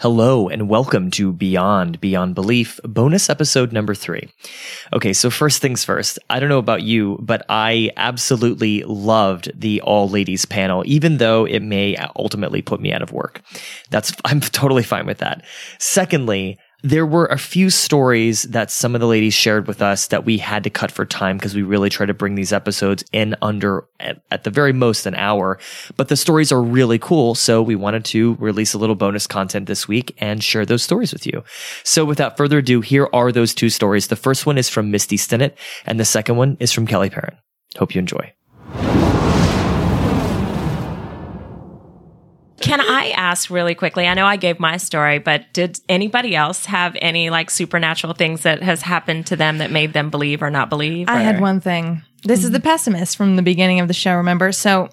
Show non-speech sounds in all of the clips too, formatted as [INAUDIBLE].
Hello and welcome to Beyond Beyond Belief, bonus episode number three. Okay, so first things first, I don't know about you, but I absolutely loved the all ladies panel, even though it may ultimately put me out of work. That's, [LAUGHS] I'm totally fine with that. Secondly, there were a few stories that some of the ladies shared with us that we had to cut for time because we really try to bring these episodes in under at, at, the very most an hour. But the stories are really cool. So we wanted to release a little bonus content this week and share those stories with you. So without further ado, here are those two stories. The first one is from Misty Stinnett and the second one is from Kelly Perrin. Hope you enjoy. Can I ask really quickly? I know I gave my story, but did anybody else have any like supernatural things that has happened to them that made them believe or not believe? I or? had one thing. This mm-hmm. is the pessimist from the beginning of the show, remember? So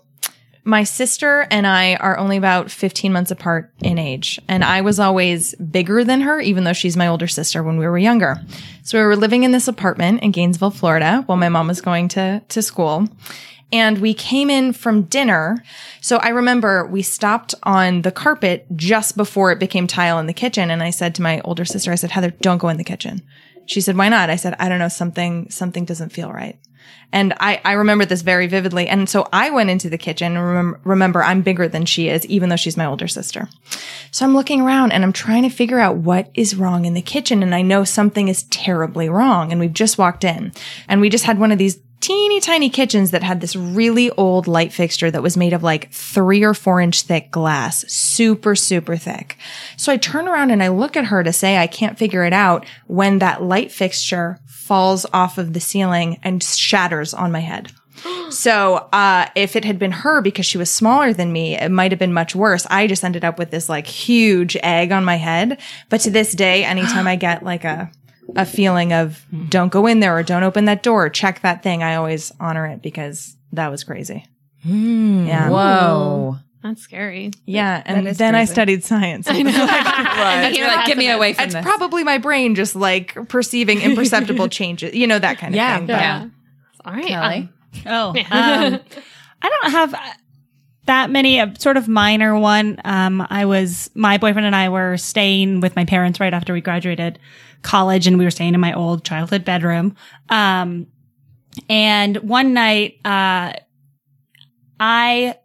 my sister and I are only about 15 months apart in age. And I was always bigger than her, even though she's my older sister when we were younger. So we were living in this apartment in Gainesville, Florida while my mom was going to, to school and we came in from dinner. So I remember we stopped on the carpet just before it became tile in the kitchen. And I said to my older sister, I said, Heather, don't go in the kitchen. She said, why not? I said, I don't know, something, something doesn't feel right. And I, I remember this very vividly. And so I went into the kitchen and remember, remember I'm bigger than she is, even though she's my older sister. So I'm looking around and I'm trying to figure out what is wrong in the kitchen. And I know something is terribly wrong. And we've just walked in and we just had one of these teeny tiny kitchens that had this really old light fixture that was made of like three or four inch thick glass, super, super thick. So I turn around and I look at her to say I can't figure it out when that light fixture falls off of the ceiling and shatters on my head. [GASPS] so uh, if it had been her because she was smaller than me, it might have been much worse. I just ended up with this like huge egg on my head. But to this day, anytime I get like a a feeling of don't go in there or don't open that door, check that thing. I always honor it because that was crazy. Mm, yeah. Whoa. That's scary. Yeah, and then crazy. I studied science. [LAUGHS] I know. [LAUGHS] right. You're like, get me away from it's this. probably my brain just like perceiving imperceptible [LAUGHS] changes, you know, that kind of yeah, thing. Yeah. Yeah. All right. Kelly. Um, oh, um, I don't have that many, a sort of minor one. Um, I was, my boyfriend and I were staying with my parents right after we graduated college and we were staying in my old childhood bedroom. Um, and one night, uh, I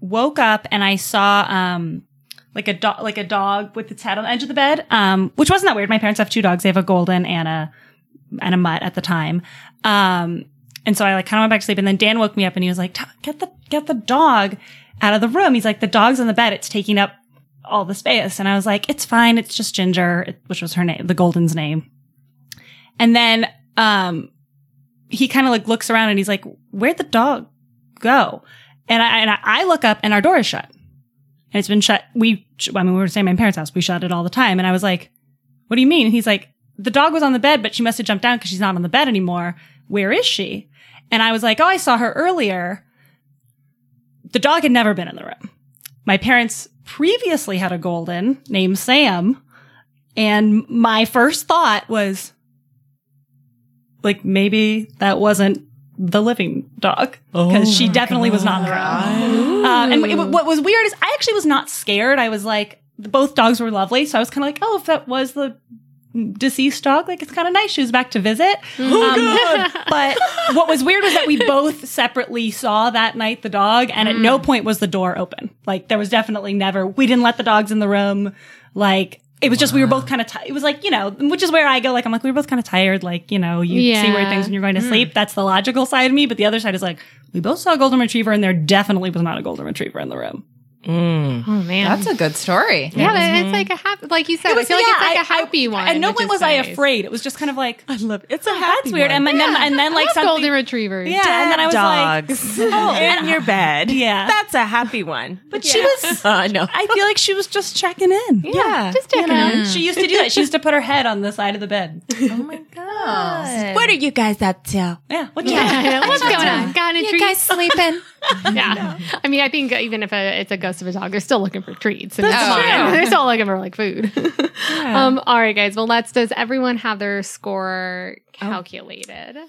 woke up and I saw, um, like a dog, like a dog with its head on the edge of the bed, um, which wasn't that weird. My parents have two dogs. They have a golden and a, and a mutt at the time. Um, and so I like kind of went back to sleep and then Dan woke me up and he was like, get the, get the dog out of the room. He's like, the dog's on the bed. It's taking up all the space. And I was like, it's fine. It's just Ginger, which was her name, the Golden's name. And then, um, he kind of like looks around and he's like, where'd the dog go? And I, and I look up and our door is shut and it's been shut. We, I mean, we were staying at my parents' house. We shut it all the time. And I was like, what do you mean? And he's like, the dog was on the bed, but she must have jumped down because she's not on the bed anymore. Where is she? And I was like, oh, I saw her earlier. The dog had never been in the room. My parents previously had a golden named Sam. And my first thought was, like, maybe that wasn't the living dog because oh she definitely God. was not in the room. Uh, and it, what was weird is I actually was not scared. I was like, both dogs were lovely. So I was kind of like, oh, if that was the deceased dog. Like it's kind of nice. She was back to visit. Oh, um, [LAUGHS] but what was weird was that we both separately saw that night the dog, and mm. at no mm. point was the door open. Like there was definitely never. We didn't let the dogs in the room. Like it was just we were both kind of. T- it was like you know, which is where I go. Like I'm like we were both kind of tired. Like you know, you yeah. see weird things when you're going to mm. sleep. That's the logical side of me. But the other side is like we both saw a golden retriever, and there definitely was not a golden retriever in the room. Mm. Oh man, that's a good story. Yeah, mm-hmm. it's like a happy, like you said. Was, I feel yeah, like it's like I, a happy I, one. And no one was nice. I afraid. It was just kind of like I love. It. It's a oh, happy. That's weird. And, and, then and then like something golden retrievers. Yeah, Dead and then I was dogs like, [LAUGHS] oh, [LAUGHS] in your bed. [LAUGHS] Yeah, that's a happy one. But yeah. she was. I uh, know. I feel like she was just checking in. Yeah, yeah just checking you know? in. She used to do that. She used to put her head on the side of the bed. oh my god! What are you guys up to? Yeah, what yeah. what's going on? Got a treat? You guys sleeping? [LAUGHS] yeah. I mean, I think even if a, it's a ghost of a dog, they're still looking for treats. And That's true. They're still looking for like food. [LAUGHS] Yeah. Um, all right, guys. Well, let's. Does everyone have their score oh. calculated? Oh.